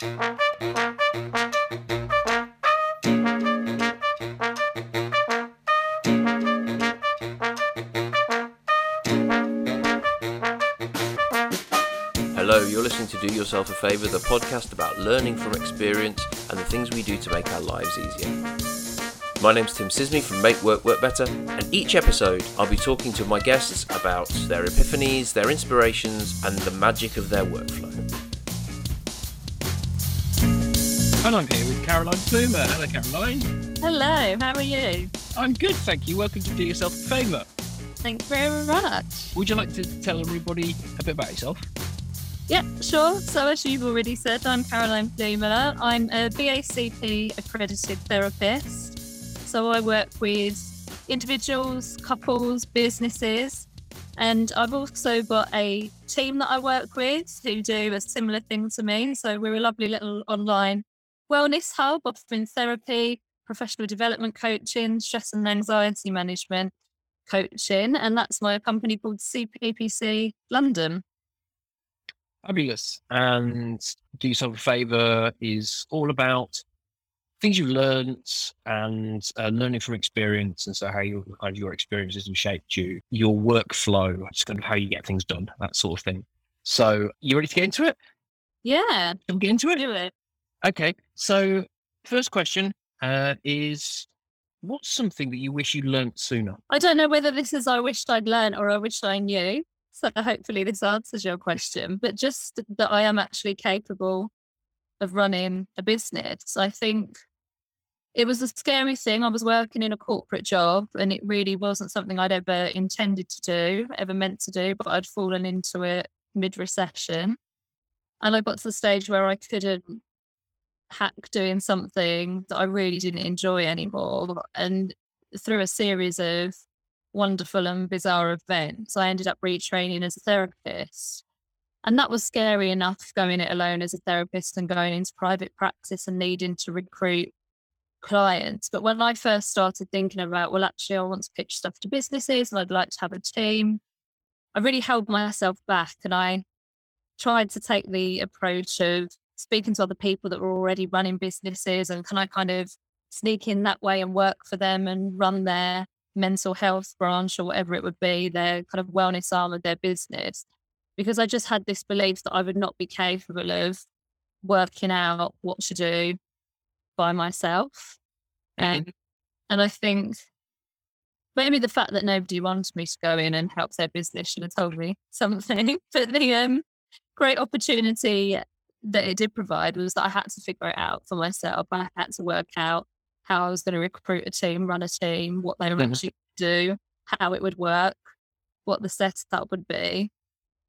Hello, you're listening to Do Yourself a Favour, the podcast about learning from experience and the things we do to make our lives easier. My name's Tim Sisney from Make Work Work Better, and each episode I'll be talking to my guests about their epiphanies, their inspirations, and the magic of their workflow. And I'm here with Caroline Plumer. Hello, Caroline. Hello, how are you? I'm good, thank you. Welcome to Do Yourself a Favour. Thank you very much. Would you like to tell everybody a bit about yourself? Yeah, sure. So, as you've already said, I'm Caroline Plumer. I'm a BACP accredited therapist. So, I work with individuals, couples, businesses, and I've also got a team that I work with who do a similar thing to me. So, we're a lovely little online wellness hub offering therapy, professional development coaching, stress and anxiety management coaching. And that's my company called CPPC London. Fabulous. And Do Yourself a Favour is all about things you've learned and uh, learning from experience. And so, how, you, how your experiences have shaped you, your workflow, just kind of how you get things done, that sort of thing. So, you ready to get into it? Yeah. Shall we get into it? Do it. Okay. So, first question uh, is what's something that you wish you learnt sooner? I don't know whether this is I wished I'd learned or I wished I knew. So hopefully this answers your question, but just that I am actually capable of running a business. I think it was a scary thing. I was working in a corporate job and it really wasn't something I'd ever intended to do, ever meant to do, but I'd fallen into it mid recession. And I got to the stage where I couldn't hack doing something that I really didn't enjoy anymore. And through a series of wonderful and bizarre events, I ended up retraining as a therapist. And that was scary enough going it alone as a therapist and going into private practice and needing to recruit clients. But when I first started thinking about, well, actually, I want to pitch stuff to businesses and I'd like to have a team, I really held myself back and I tried to take the approach of speaking to other people that were already running businesses and can I kind of sneak in that way and work for them and run their mental health branch or whatever it would be, their kind of wellness arm of their business. Because I just had this belief that I would not be capable of working out what to do by myself. And, and I think maybe the fact that nobody wanted me to go in and help their business should have told me something. But the um, great opportunity that it did provide was that I had to figure it out for myself. I had to work out how I was going to recruit a team, run a team, what they would Mhm. actually do, how it would work, what the setup would be.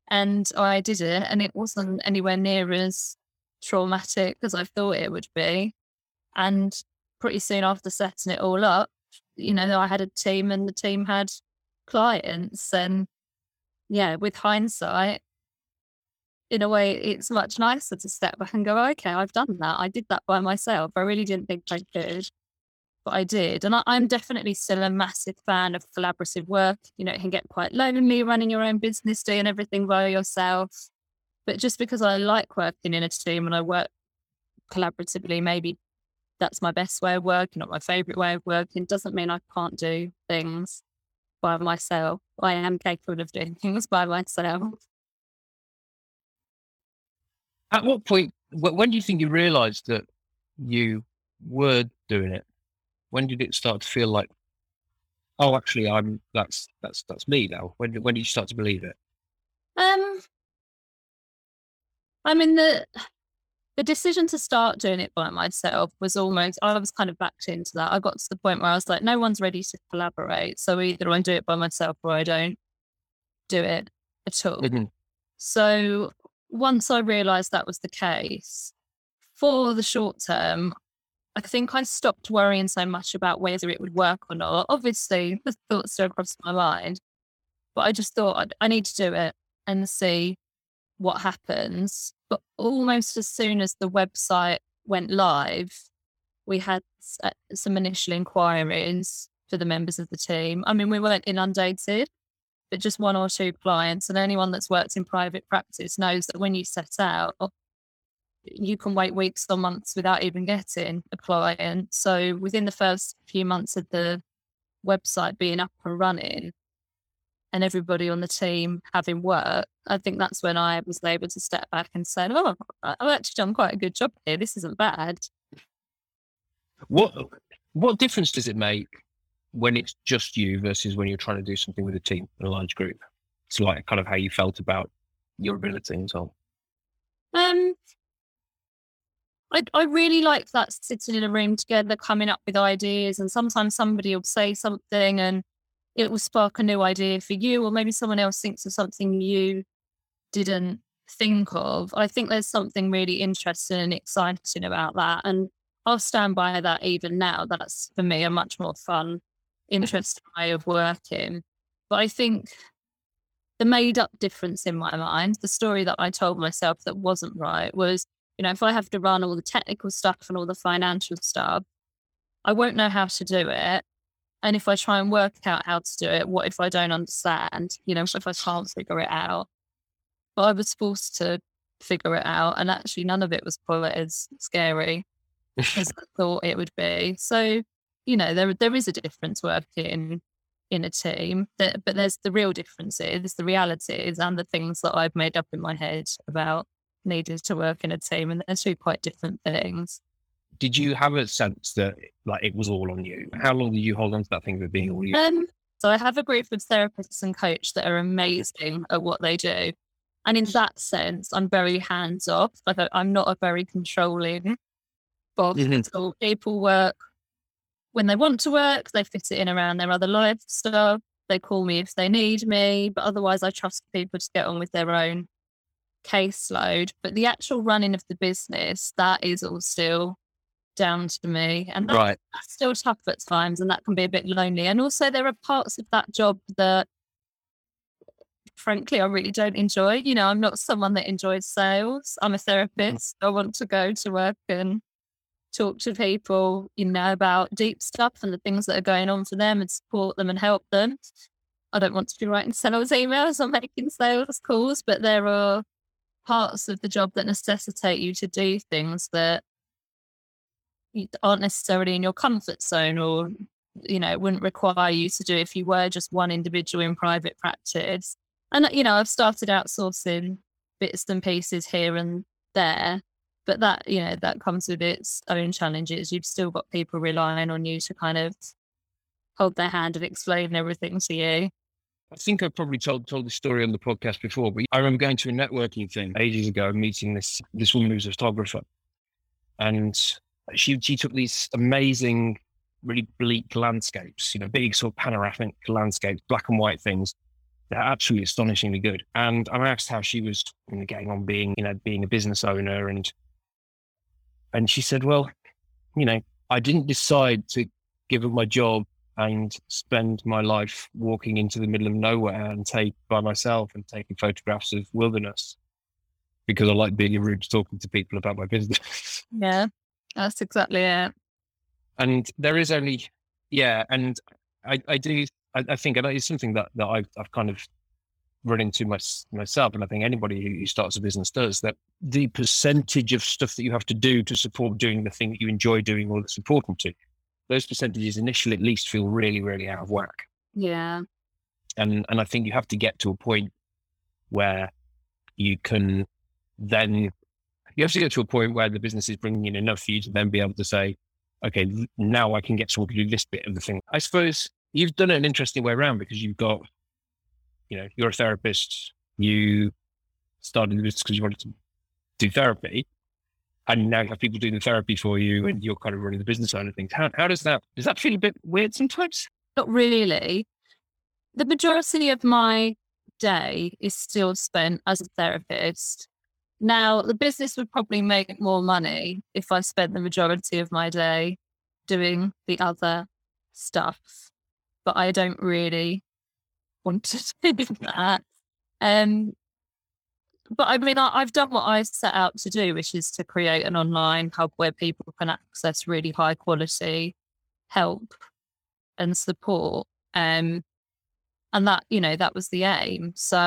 And I did it, and it wasn't anywhere near as traumatic as I thought it would be. And pretty soon after setting it all up, you know, I had a team, and the team had clients. And yeah, with hindsight, in a way, it's much nicer to step back and go, okay, I've done that. I did that by myself. I really didn't think I could, but I did. And I, I'm definitely still a massive fan of collaborative work. You know, it can get quite lonely running your own business, doing everything by yourself. But just because I like working in a team and I work collaboratively, maybe that's my best way of working, not my favorite way of working, doesn't mean I can't do things by myself. I am capable of doing things by myself. At what point, wh- when do you think you realized that you were doing it? When did it start to feel like, oh, actually, I'm that's that's that's me now? When did- when did you start to believe it? Um, I mean the the decision to start doing it by myself was almost I was kind of backed into that. I got to the point where I was like, no one's ready to collaborate, so either I do it by myself or I don't do it at all. Mhm. So once I realized that was the case, for the short term, I think I stopped worrying so much about whether it would work or not. Obviously, the thoughts still crossed my mind, but I just thought I'd, I need to do it and see what happens. But almost as soon as the website went live, we had uh, some initial inquiries for the members of the team. I mean, we weren't inundated, but just one or two clients. And anyone that's worked in private practice knows that when you set out, you can wait weeks or months without even getting a client. So within the first few months of the website being up and running and everybody on the team having work, I think that's when I was able to step back and say, Oh, I've actually done quite a good job here. This isn't bad. What what difference does it make when it's just you versus when you're trying to do something with a team in a large group? It's like kind of how you felt about your ability and so on. Um I, I really like that sitting in a room together, coming up with ideas, and sometimes somebody will say something and it will spark a new idea for you, or maybe someone else thinks of something you didn't think of. I think there's something really interesting and exciting about that. And I'll stand by that even now. That's for me a much more fun, interesting way of working. But I think the made up difference in my mind, the story that I told myself that wasn't right was you know, if I have to run all the technical stuff and all the financial stuff, I won't know how to do it. And if I try and work out how to do it, what if I don't understand? You know, if I can't figure it out? But I was forced to figure it out. And actually, none of it was quite as scary as I thought it would be. So, you know, there there is a difference working in a team, but there's the real differences, the realities, and the things that I've made up in my head about needed to work in a team, and they're two quite different things. Did you have a sense that like it was all on you? How long did you hold on to that thing of being all you? Um, so I have a group of therapists and coach that are amazing at what they do. And in that sense, I'm very hands off. Like I'm not a very controlling boss. Mm-hmm. People work when they want to work, they fit it in around their other life stuff. They call me if they need me, but otherwise I trust people to get on with their own caseload, but the actual running of the business, that is all still down to me. And that's, right. that's still tough at times and that can be a bit lonely. And also there are parts of that job that frankly I really don't enjoy. You know, I'm not someone that enjoys sales. I'm a mm. therapist. I want to go to work and talk to people, you know, about deep stuff and the things that are going on for them and support them and help them. I don't want to be writing sales emails or making sales calls, but there are parts of the job that necessitate you to do things that aren't necessarily in your comfort zone or you know wouldn't require you to do if you were just one individual in private practice and you know i've started outsourcing bits and pieces here and there but that you know that comes with its own challenges you've still got people relying on you to kind of hold their hand and explain everything to you I think I've probably told told the story on the podcast before, but I remember going to a networking thing ages ago, meeting this this woman who's a photographer, and she she took these amazing, really bleak landscapes, you know, big sort of panoramic landscapes, black and white things. They're absolutely astonishingly good. And I asked how she was you know, getting on being, you know, being a business owner, and and she said, well, you know, I didn't decide to give up my job and spend my life walking into the middle of nowhere and take by myself and taking photographs of wilderness because I like being in rooms talking to people about my business. Yeah, that's exactly it. And there is only, yeah, and I, I do, I, I think, and it's something that, that I've, I've kind of run into my, myself, and I think anybody who starts a business does, that the percentage of stuff that you have to do to support doing the thing that you enjoy doing or that's important to those percentages initially at least feel really, really out of whack. Yeah. And and I think you have to get to a point where you can then you have to get to a point where the business is bringing in enough for you to then be able to say, okay, now I can get someone to do this bit of the thing. I suppose you've done it an interesting way around because you've got, you know, you're a therapist, you started this because you wanted to do therapy and now you have people doing the therapy for you and mm. you're kind of running the business side of things. How, how does that, does that feel a bit weird sometimes? Not really. The majority of my day is still spent as a therapist. Now, the business would probably make more money if I spent the majority of my day doing the other stuff, but I don't really want to do that. Um, but I mean, I, have done what I set out to do, which is to create an online hub where people can access really high quality help and support. Um, and that, you know, that was the aim. So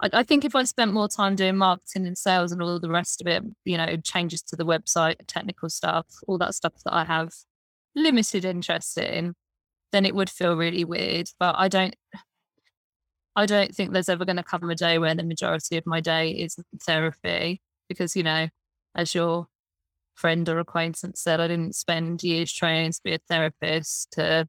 I, I think if I spent more time doing marketing and sales and all the rest of it, you know, changes to the website, technical stuff, all that stuff that I have limited interest in, then it would feel really weird. But I don't I don't think there's ever going to come a day where the majority of my day is therapy because, you know, as your friend or acquaintance said, I didn't spend years training to be a therapist to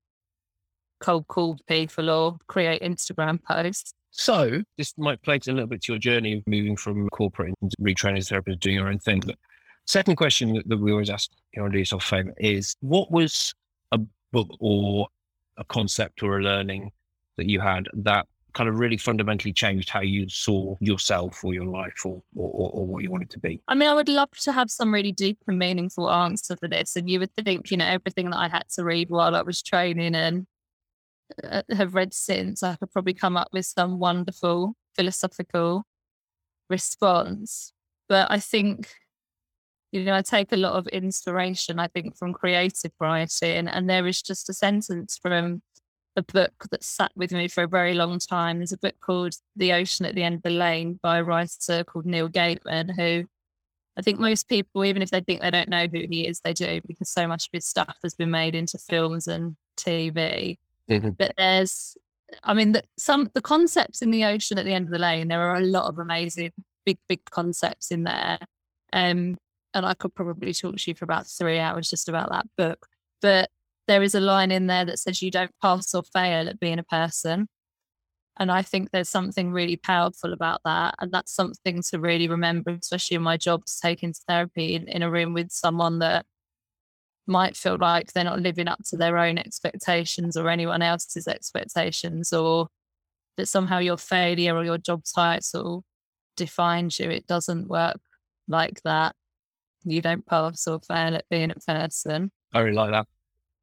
cold call people or create Instagram posts. So this might play a little bit to your journey of moving from corporate and retraining as therapist, doing your own thing. But second question that, that we always ask here on Do Yourself Favor is what was a book or a concept or a learning that you had that kind of really fundamentally changed how you saw yourself or your life or, or, or what you wanted to be? I mean, I would love to have some really deep and meaningful answer for this. And you would think, you know, everything that I had to read while I was training and uh, have read since, I could probably come up with some wonderful philosophical response. But I think, you know, I take a lot of inspiration, I think, from creative writing. And there is just a sentence from a book that sat with me for a very long time. There's a book called The Ocean at the End of the Lane by a writer called Neil Gaiman, who I think most people, even if they think they don't know who he is, they do because so much of his stuff has been made into films and TV. Mm-hmm. But there's, I mean, the, some the concepts in the ocean at the end of the lane. There are a lot of amazing, big, big concepts in there. Um, and I could probably talk to you for about three hours just about that book. But there is a line in there that says you don't pass or fail at being a person. And I think there's something really powerful about that. And that's something to really remember, especially in my job to take into therapy in, in a room with someone that might feel like they're not living up to their own expectations or anyone else's expectations, or that somehow your failure or your job title defines you. It doesn't work like that. You don't pass or fail at being a person. I really like that.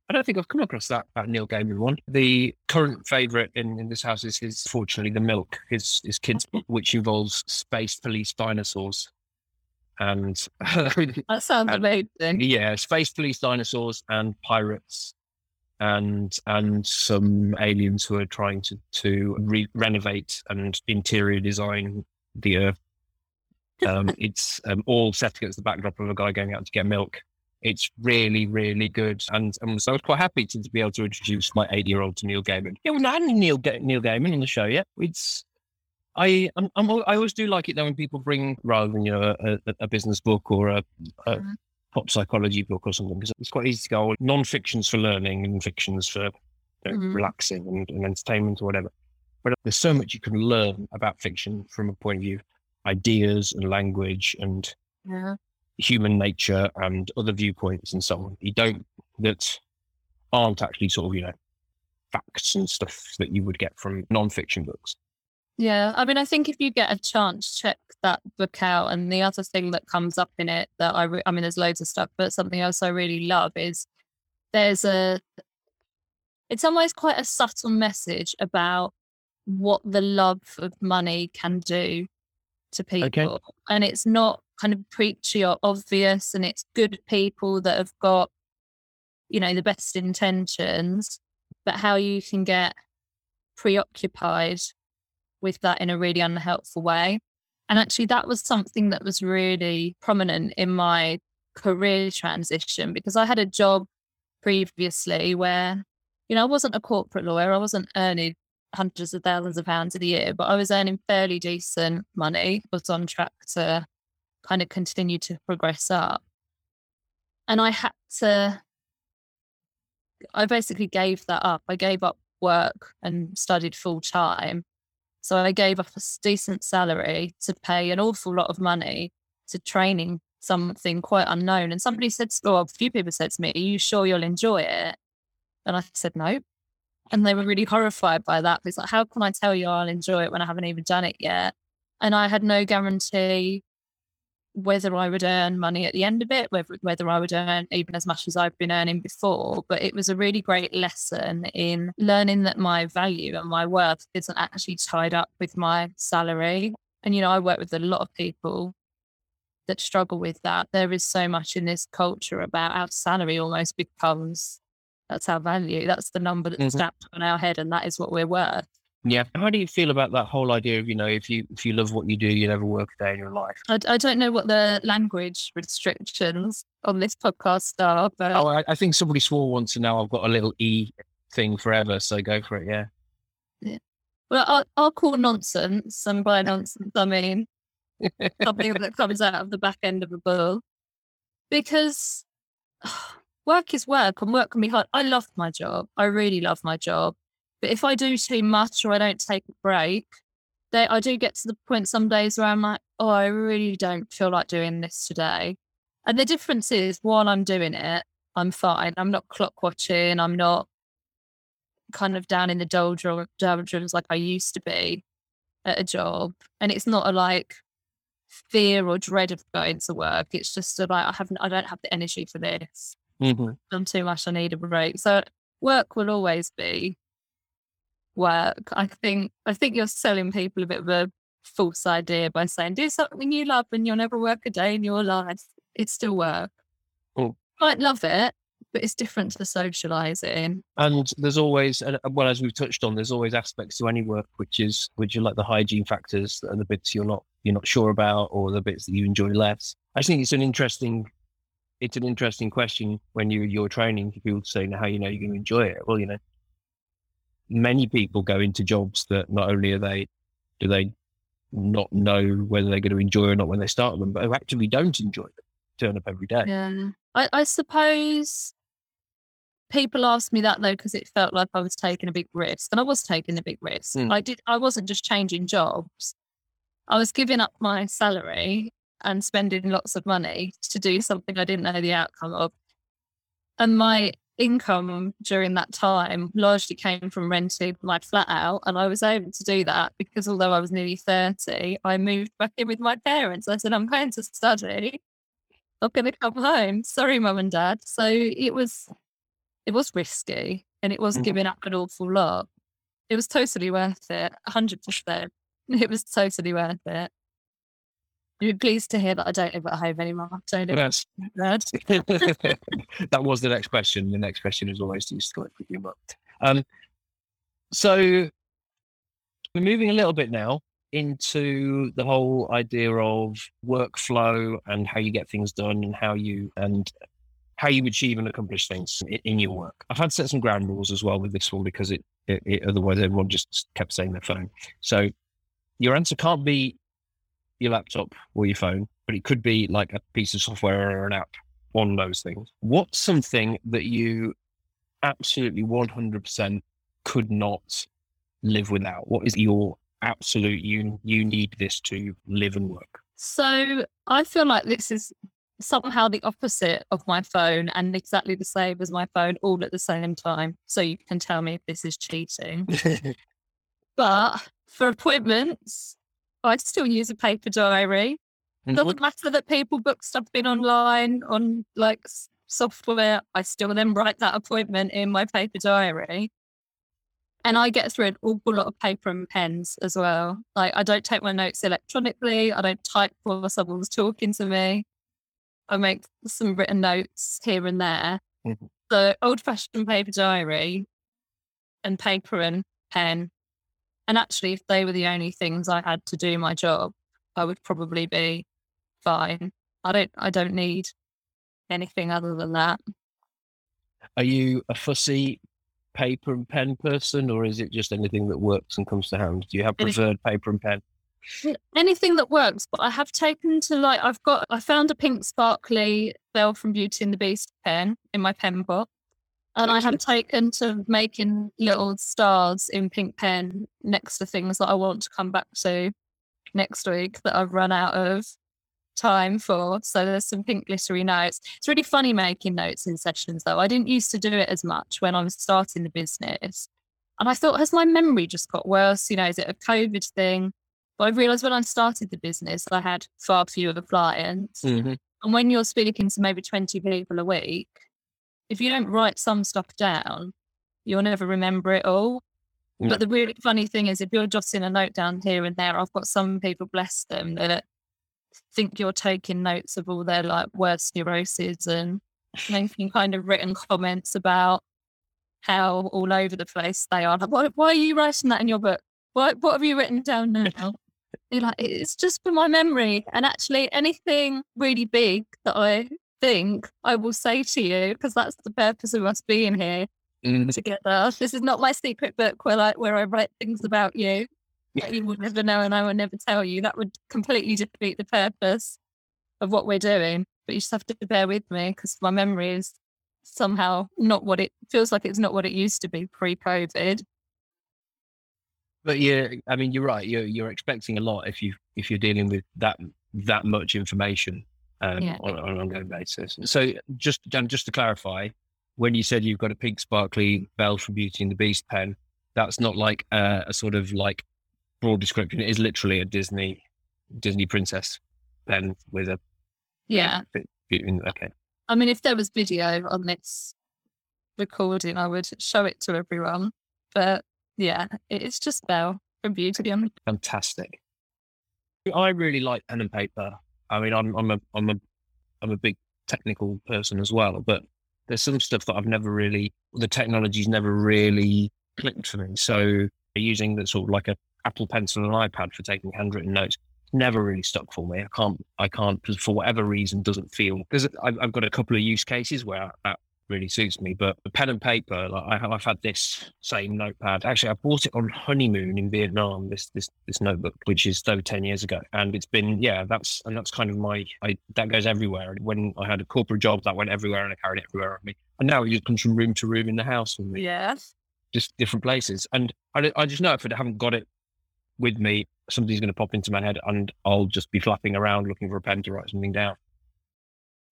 I don't think I've come across that, that Neil Gaiman one. The current favourite in, in this house is his, fortunately, The Milk, his, his kids' book, which involves space police dinosaurs. And that sounds and, amazing. Yeah, space police dinosaurs and pirates and and some aliens who are trying to to re- renovate and interior design the earth. Um, it's um, all set against the backdrop of a guy going out to get milk it's really, really good. And, and so I was quite happy to, to be able to introduce my eight year old to Neil Gaiman. Yeah, we've not had Neil, Neil Gaiman on the show yet. It's, I I'm, I'm, i always do like it though when people bring rather than you know a, a business book or a, a mm-hmm. pop psychology book or something because it's quite easy to go non-fictions for learning and fictions for you know, mm-hmm. relaxing and, and, entertainment or whatever. But there's so much you can learn about fiction from a point of view, ideas and language and yeah human nature and other viewpoints and so on. You don't that aren't actually sort of you know facts and stuff that you would get from non-fiction books. Yeah, I mean, I think if you get a chance, check that book out. And the other thing that comes up in it that I, re- I mean, there's loads of stuff, but something else I really love is there's a, it's almost quite a subtle message about what the love of money can do to people. Okay. And it's not kind of preachy or obvious and it's good people that have got you know the best intentions but how you can get preoccupied with that in a really unhelpful way and actually that was something that was really prominent in my career transition because i had a job previously where you know i wasn't a corporate lawyer i wasn't earning hundreds of thousands of pounds a year but i was earning fairly decent money was on track to kind of continue to progress up. And I had to, I basically gave that up. I gave up work and studied full time. So I gave up a decent salary to pay an awful lot of money to training something quite unknown. And somebody said, well, a few people said to me, Are you sure you'll enjoy it? And I said, No. And they were really horrified by that. It's like, how can I tell you I'll enjoy it when I haven't even done it yet? And I had no guarantee whether I would earn money at the end of it, whether whether I would earn even as much as I've been earning before. But it was a really great lesson in learning that my value and my worth isn't actually tied up with my salary. And you know, I work with a lot of people that struggle with that. There is so much in this culture about our salary almost becomes that's our value. That's the number that's mm-hmm. stamped on our head, and that is what we're worth. Yeah. How do you feel about that whole idea of, you know, if you if you love what you do, you never work a day in your life? I, I don't know what the language restrictions on this podcast are, but Oh, I, I think somebody swore once and now I've got a little E thing forever. So go for it. Yeah. well, I'll, I'll call nonsense, and by nonsense I mean something that comes out of the back end of a bull, because work is work and work can be hard. I love my job. I really love my job. But if I do too much or I don't take a break, they, I do get to the point some days where I'm like, oh, I really don't feel like doing this today. And the difference is while I'm doing it, I'm fine. I'm not clock watching. I'm not kind of down in the doldrum- doldrums like I used to be at a job. And it's not a like fear or dread of going to work. It's just a, like I haven't, I don't have the energy for this. Mhm. done too much. I need a break. So work will always be work. I think I think you're selling people a bit of a false idea by saying do something you love and you'll never work a day in your life. It's still work. Oh. Might love it, but it's different to socializing. And there's always, uh, well, as we've touched on, there's always aspects to any work which is which are like the hygiene factors and the bits you're not you're not sure about, or the bits that you enjoy less. I think it's an interesting, it's an interesting question when you you're training people to say, "Now, how you know you're going to enjoy it?" Well, you know, many people go into jobs that not only are they do they not know whether they're going to enjoy or not when they start them, but who actually don't enjoy them, turn up every day. Yeah. I, I suppose people asked me that though because it felt like I was taking a big risk, and I was taking a big risk. Mm. I did. I wasn't just changing jobs. I was giving up my salary and spending lots of money to do something I didn't know the outcome of. And my income during that time largely came from renting my flat out. And I was able to do that because although I was nearly 30, I moved back in with my parents. I said, I'm going to study. I'm going to come home. Sorry, mum and dad. So it was, it was risky and it was Mhm. giving up an awful lot. It was totally worth it. hundred percent. It was totally worth it. You're pleased to hear that I don't live at home anymore. Live at home. that was the next question. The next question is always do you still with your mum? Um, so we're moving a little bit now into the whole idea of workflow and how you get things done and how you and how you achieve and accomplish things in, in your work. I've had to set some ground rules as well with this one because it, it, it otherwise everyone just kept saying their phone. So your answer can't be your laptop or your phone, but it could be like a piece of software or an app on those things. What's something that you absolutely 100% could not live without? What is your absolute, you, you need this to live and work? So I feel like this is somehow the opposite of my phone and exactly the same as my phone all at the same time. So you can tell me if this is cheating. But for appointments, I still use a paper diary. And Doesn't matter that people book stuff in online on like software. I still then write that appointment in my paper diary. And I get through an awful lot of paper and pens as well. Like I don't take my notes electronically. I don't type while someone's talking to me. I make some written notes here and there. Mhm. So old fashioned paper diary and paper and pen. And actually, if they were the only things I had to do my job, I would probably be fine. I don't I don't need anything other than that. Are you a fussy paper and pen person, or is it just anything that works and comes to hand? Do you have preferred paper and pen? Anything that works, but I have taken to like I've got I found a pink sparkly Belle from Beauty and the Beast pen in my pen box. And I have taken to making little stars in pink pen next to things that I want to come back to next week that I've run out of time for. So there's some pink glittery notes. It's really funny making notes in sessions though. I didn't used to do it as much when I was starting the business. And I thought, has my memory just got worse? You know, is it a COVID thing? But I realized when I started the business, I had far fewer clients. Mm-hmm. And when you're speaking to maybe 20 people a week, if you don't write some stuff down, you'll never remember it all. No. But the really funny thing is, if you're jotting a note down here and there, I've got some people, bless them, that think you're taking notes of all their like worst neuroses and making kind of written comments about how all over the place they are. Like, why, why are you writing that in your book? what what have you written down now? You're like, it's just for my memory. And actually, anything really big that I think I will say to you, because that's the purpose of us being here Mm. together. This is not my secret book where I where I write things about you that you will never know and I will never tell you. That would completely defeat the purpose of what we're doing. But you just have to bear with me because my memory is somehow not what it feels like. It's not what it used to be pre-COVID. But yeah, I mean, you're right. You're you're expecting a lot if you if you're dealing with that that much information um, Yeah. on, on an ongoing basis. So just just to clarify, when you said you've got a pink sparkly Belle from Beauty and the Beast pen, that's not like a, a sort of like broad description. It is literally a Disney Disney princess pen with a Yeah. okay. I mean, if there was video on this recording, I would show it to everyone. But yeah, it's just Belle from Beauty and the Beast. fantastic. I really like pen and paper. I mean, I'm I'm a I'm a I'm a big technical person as well, but there's some stuff that I've never really the technology's never really clicked for me. So using the sort of like a Apple Pencil and iPad for taking handwritten notes never really stuck for me. I can't I can't for whatever reason doesn't feel because I've, I've got a couple of use cases where that really suits me. But the pen and paper, like I have, I've had this same notepad. Actually, I bought it on honeymoon in Vietnam. This this this notebook, which is over ten years ago, and it's been yeah, that's and that's kind of my I that goes everywhere. When I had a corporate job, that went everywhere, and I carried it everywhere with me. And now it just comes from room to room in the house with me, yeah. just different places. And I I just know if I haven't got it with me, something's going to pop into my head, and I'll just be flapping around looking for a pen to write something down.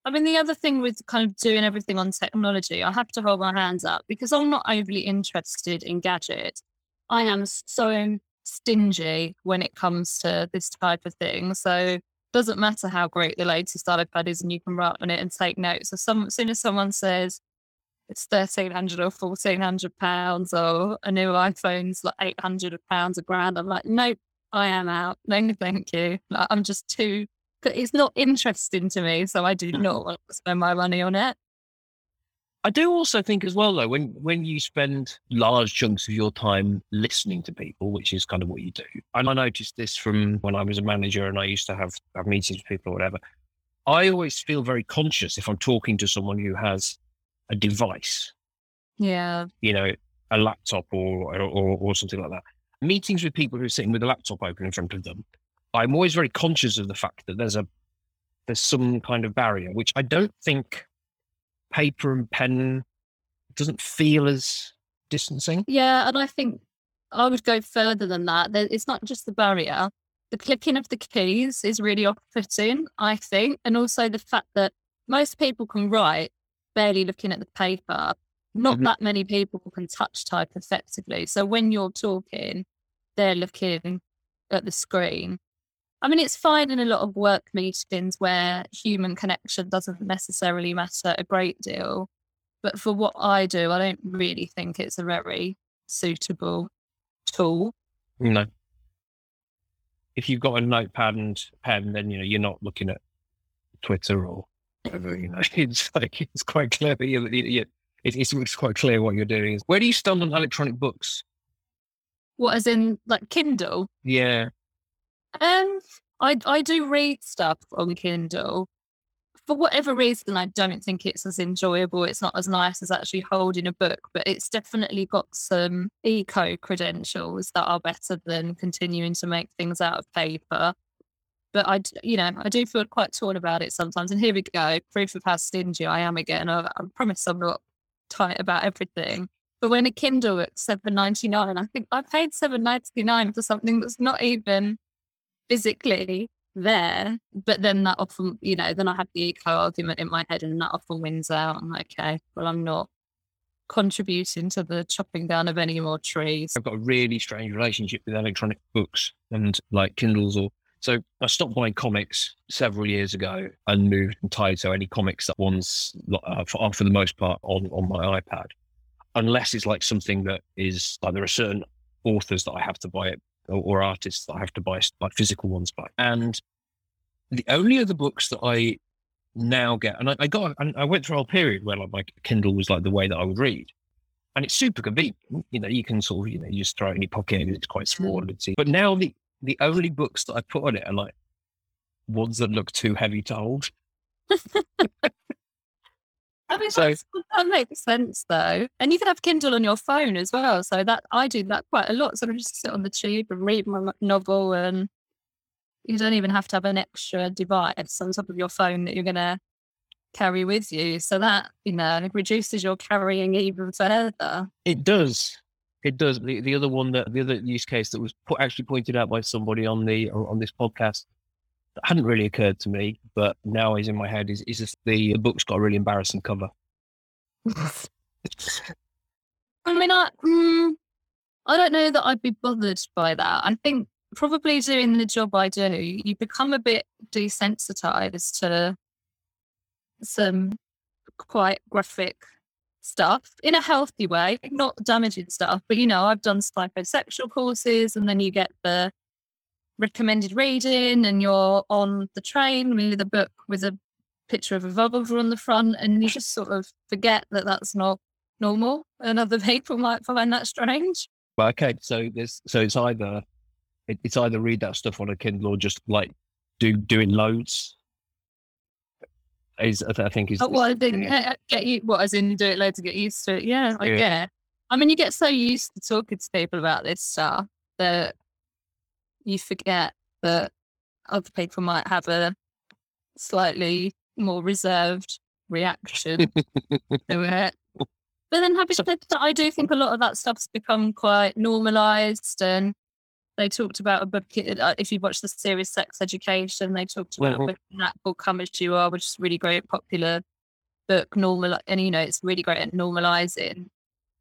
I mean, the other thing with kind of doing everything on technology, I have to hold my hands up because I'm not overly interested in gadgets. I am so stingy when it comes to this type of thing. So doesn't matter how great the latest iPad is and you can write on it and take notes. So some, as soon as someone says it's thirteen hundred or fourteen hundred pounds or a new iPhone's like eight hundred pounds a grand, I'm like, nope, I am out. No, thank you. Like, I'm just too it's not interesting to me, so I do not want to spend my money on it. I do also think as well though, when when you spend large chunks of your time listening to people, which is kind of what you do, and I noticed this from when I was a manager and I used to have have meetings with people or whatever. I always feel very conscious if I'm talking to someone who has a device, Yeah, you know, a laptop or or, or something like that. Meetings with people who are sitting with a laptop open in front of them, I'm always very conscious of the fact that there's a there's some kind of barrier, which I don't think paper and pen doesn't feel as distancing. yeah, and I think I would go further than that. It's not just the barrier; the clicking of the keys is really off-putting. I think, and also the fact that most people can write barely looking at the paper. Not Mhm. that many people can touch type effectively. So when you're talking, they're looking at the screen. I mean, it's fine in a lot of work meetings where human connection doesn't necessarily matter a great deal. But for what I do, I don't really think it's a very suitable tool. No. If you've got a notepad and pen, then you know you're not looking at Twitter or whatever. You know, it's like it's quite clear. You, you, it's, it's it's quite clear what you're doing. Where do you stand on electronic books? What, as in like Kindle? Yeah, Um, I I do read stuff on Kindle. For whatever reason, I don't think it's as enjoyable. It's not as nice as actually holding a book, but it's definitely got some eco credentials that are better than continuing to make things out of paper. But I, you know, I do feel quite torn about it sometimes. And here we go, proof of how stingy I am again. I, I promise I'm not tight about everything. But when a Kindle at seven ninety nine, I think I paid seven ninety nine for something that's not even physically there. But then that often, you know, then I have the eco argument in my head, and that often wins out. I'm like, okay, well, I'm not contributing to the chopping down of any more trees. I've got a really strange relationship with electronic books and like Kindles or so I stopped buying comics several years ago and moved entirely to any comics that one's uh, for, for the most part on, on my iPad, unless it's like something that is like there are certain authors that I have to buy it or, or artists that I have to buy like physical ones by. And the only other books that I now get, and I, I got, and I went through a whole period where like my Kindle was like the way that I would read. and it's super convenient. You know, you can sort of, you know, you just throw it in your pocket and it's quite hmm. small. And it's, but now the, the only books that I put on it are like ones that look too heavy to hold. I mean, So- that makes sense though. And you can have Kindle on your phone as well. So that I do that quite a lot. So I just sit on the tube and read my novel, and you don't even have to have an extra device on top of your phone that you're going to carry with you. So that you know reduces your carrying even further. It does. It does. The, the other one that the other use case that was put, actually pointed out by somebody on the on this podcast hadn't really occurred to me, but now is in my head is is just the book's got a really embarrassing cover. I mean, I mm, I don't know that I'd be bothered by that. I think probably doing the job I do, you become a bit desensitized to some quite graphic stuff in a healthy way, not damaging stuff. But you know, I've done psychosexual courses, and then you get the recommended reading, and you're on the train with a book with a picture of a vulva on the front, and you just sort of forget that that's not normal, and other people might find that strange. But okay, so there's so it's either it, it's either read that stuff on a Kindle or just like do doing loads. Is I think is Oh, well, I yeah. uh, get you what as in do it loads to get used to it. Yeah, I Yeah. get. I mean, you get so used to talking to people about this stuff that you forget that other people might have a slightly more reserved reaction to it. But then, having said that, I do think a lot of that stuff's become quite normalised. And they talked about a book, uh, if you watch the series Sex Education, they talked about Mhm. book in that called Come As You Are, which is really great, popular book. Normal, and you know, it's really great at normalising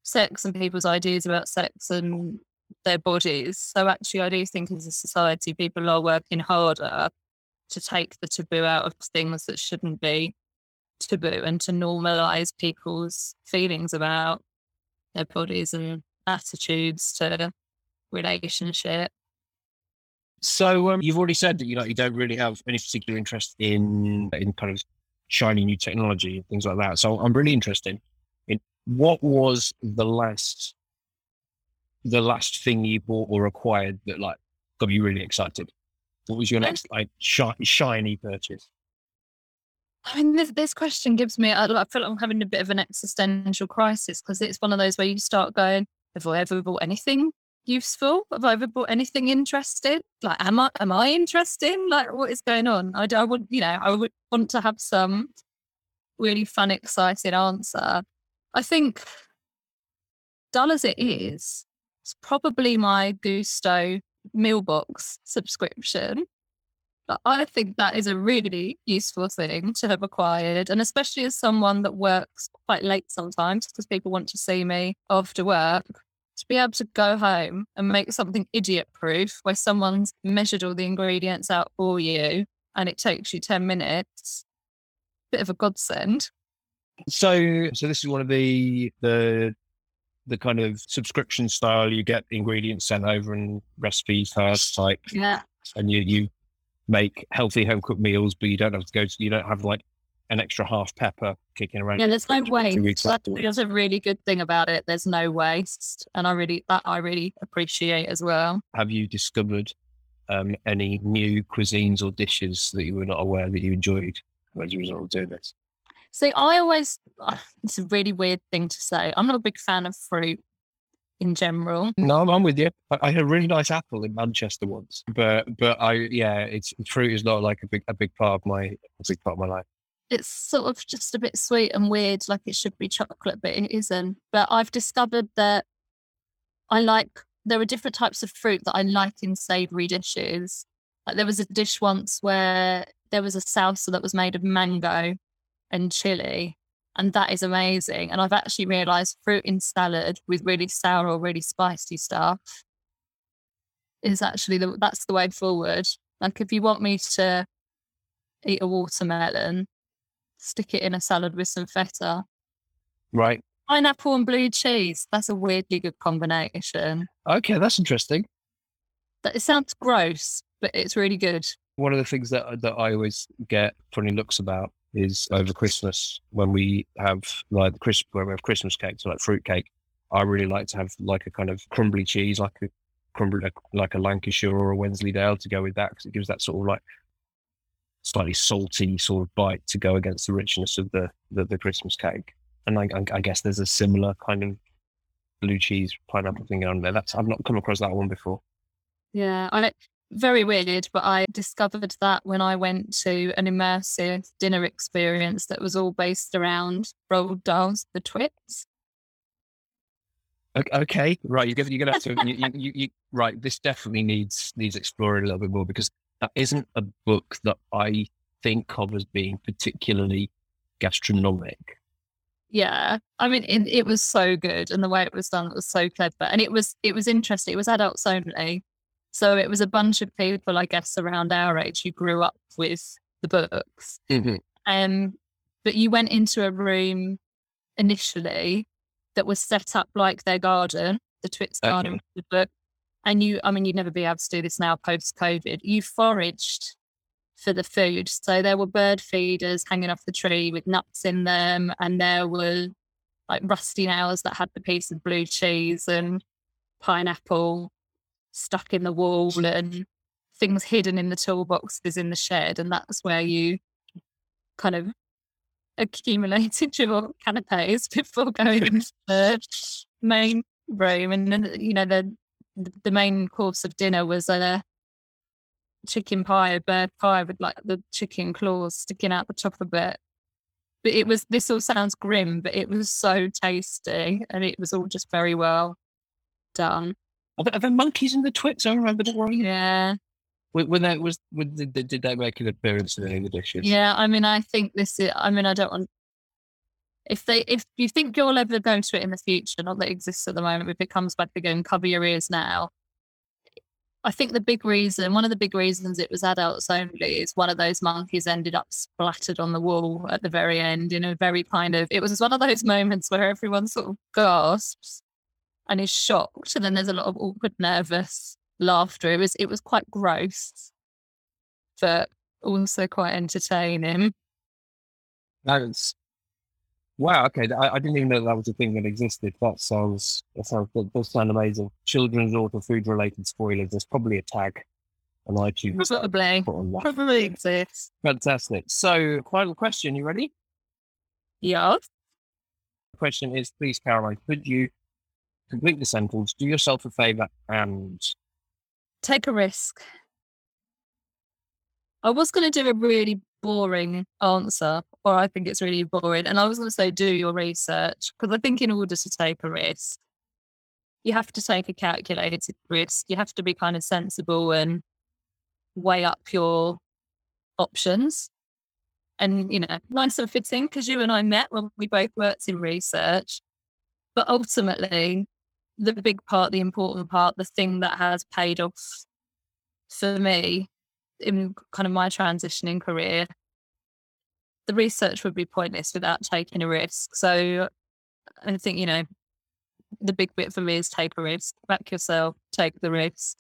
sex and people's ideas about sex and their bodies. So, actually, I do think as a society, people are working harder to take the taboo out of things that shouldn't be taboo and to normalize people's feelings about their bodies and attitudes to relationship. So um, you've already said that you know you don't really have any particular interest in in kind of shiny new technology and things like that. So I'm really interested in what was the last the last thing you bought or acquired that like got you really excited. What was your next like shi- shiny purchase? I mean, this, this question gives me, I, I feel like I'm having a bit of an existential crisis because it's one of those where you start going, have I ever bought anything useful? Have I ever bought anything interesting? Like, am I, am I interesting? Like, what is going on? I, I would, you know, I would want to have some really fun, exciting answer. I think, dull as it is, it's probably my Gousto meal box subscription. But I think that is a really useful thing to have acquired. And especially as someone that works quite late sometimes because people want to see me after work, to be able to go home and make something idiot proof where someone's measured all the ingredients out for you and it takes you 10 minutes, bit of a godsend. So so this is one of the the the kind of subscription style you get ingredients sent over and recipes first type Yeah. and you you make healthy home cooked meals, but you don't have to go to you don't have like an extra half pepper kicking around. Yeah, there's no waste. That's, that's a really good thing about it. There's no waste. And I really, that I really appreciate as well. Have you discovered um, any new cuisines or dishes that you were not aware that you enjoyed as a result of doing this? See, I always, ah, it's a really weird thing to say. I'm not a big fan of fruit in general. No, I'm, I'm with you. I, I had a really nice apple in Manchester once, but but I yeah, it's fruit is not like a big a big part of my a big part of my life. It's sort of just a bit sweet and weird, like it should be chocolate, but it isn't. But I've discovered that I like, there are different types of fruit that I like in savory dishes. Like there was a dish once where there was a salsa that was made of mango and chili. And that is amazing. And I've actually realized fruit in salad with really sour or really spicy stuff is actually the that's the way forward. Like if you want me to eat a watermelon, stick it in a salad with some feta. Right. Pineapple and blue cheese. That's a weirdly good combination. Okay, that's interesting. That it sounds gross, but it's really good. One of the things that that I always get funny looks about is over Christmas when we have like Chris when we have Christmas cake, so like fruit cake. I really like to have like a kind of crumbly cheese, like a crumbly, like a Lancashire or a Wensleydale to go with that because it gives that sort of like slightly salty sort of bite to go against the richness of the the, the Christmas cake. And I, I, guess there's a similar kind of blue cheese pineapple thing on there. That's I've not come across that one before. Yeah, I very weird, but I discovered that when I went to an immersive dinner experience that was all based around Roald Dahl's The Twits. Okay, right. You're gonna, you're gonna have to. you, you, you, right. This definitely needs needs exploring a little bit more because that isn't a book that I think of as being particularly gastronomic. Yeah, I mean, it, it was so good, and the way it was done was so clever, and it was it was interesting. It was adults only, so it was a bunch of people, I guess, around our age who grew up with the books. Mm-hmm. Um, but you went into a room initially that was set up like their garden, the Twits garden okay. the book, and you, I mean, you'd never be able to do this now post COVID. You foraged for the food. So there were bird feeders hanging off the tree with nuts in them, and there were like rusty nails that had the piece of blue cheese and pineapple stuck in the wall and things hidden in the toolboxes in the shed. And that's where you kind of accumulated your canapes before going into the main room. And then, you know, the the main course of dinner was a chicken pie, a bird pie with like the chicken claws sticking out the top of it. But it was, this all sounds grim, but it was so tasty and it was all just very well done. Are there, are there monkeys in the Twits? I remember the one. Yeah. When, that was, when did, did they make an appearance in any of the dishes? Yeah, I mean, I think this is, I mean, I don't want, if they if you think you'll ever go to it in the future, not that it exists at the moment, if it comes back again, cover your ears now. I think the big reason, one of the big reasons it was adults only is one of those monkeys ended up splattered on the wall at the very end in a very kind of, it was one of those moments where everyone sort of gasps and is shocked. And then there's a lot of awkward, nervous laughter. It was, it was quite gross, but also quite entertaining. That's Wow. Okay. I, I, didn't even know that was a thing that existed. That sounds that sounds that does sound amazing. Children's author food related spoilers. There's probably a tag on iTunes. Probably. Probably exists. Fantastic. So, final question. You ready? Yeah. The question is, please, Caroline, could you complete the sentence? Do yourself a favor and take a risk. I was going to do a really boring answer, or I think it's really boring. And I was going to say, do your research, because I think in order to take a risk, you have to take a calculated risk. You have to be kind of sensible and weigh up your options. And, you know, nice and fitting because you and I met when we both worked in research. But ultimately, the big part, the important part, the thing that has paid off for me in kind of my transitioning career, the research would be pointless without taking a risk. So I think, you know, the big bit for me is take a risk, back yourself, take the risk.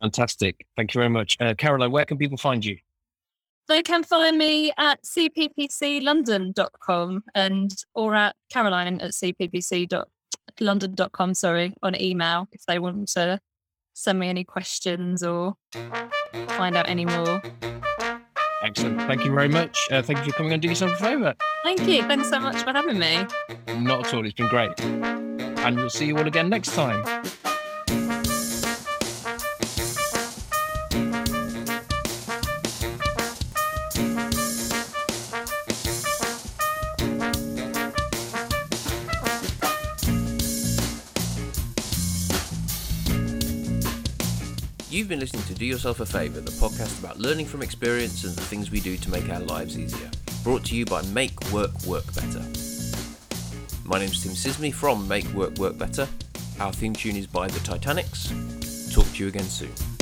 Fantastic. Thank you very much. Uh, Caroline, where can people find you? They can find me at cppclondon.com and or at caroline at cppc.london.com, sorry, on email if they want to send me any questions or find out any more. Excellent. Thank you very much. Uh, thank you for coming and doing yourself a favour. Thank you. Thanks so much for having me. Not at all. It's been great. And we'll see you all again next time. You've been listening to Do Yourself a Favour, the podcast about learning from experience and the things we do to make our lives easier. Brought to you by Make Work Work Better. My name's Tim Sisney from Make Work Work Better. Our theme tune is by The Titanics. Talk to you again soon.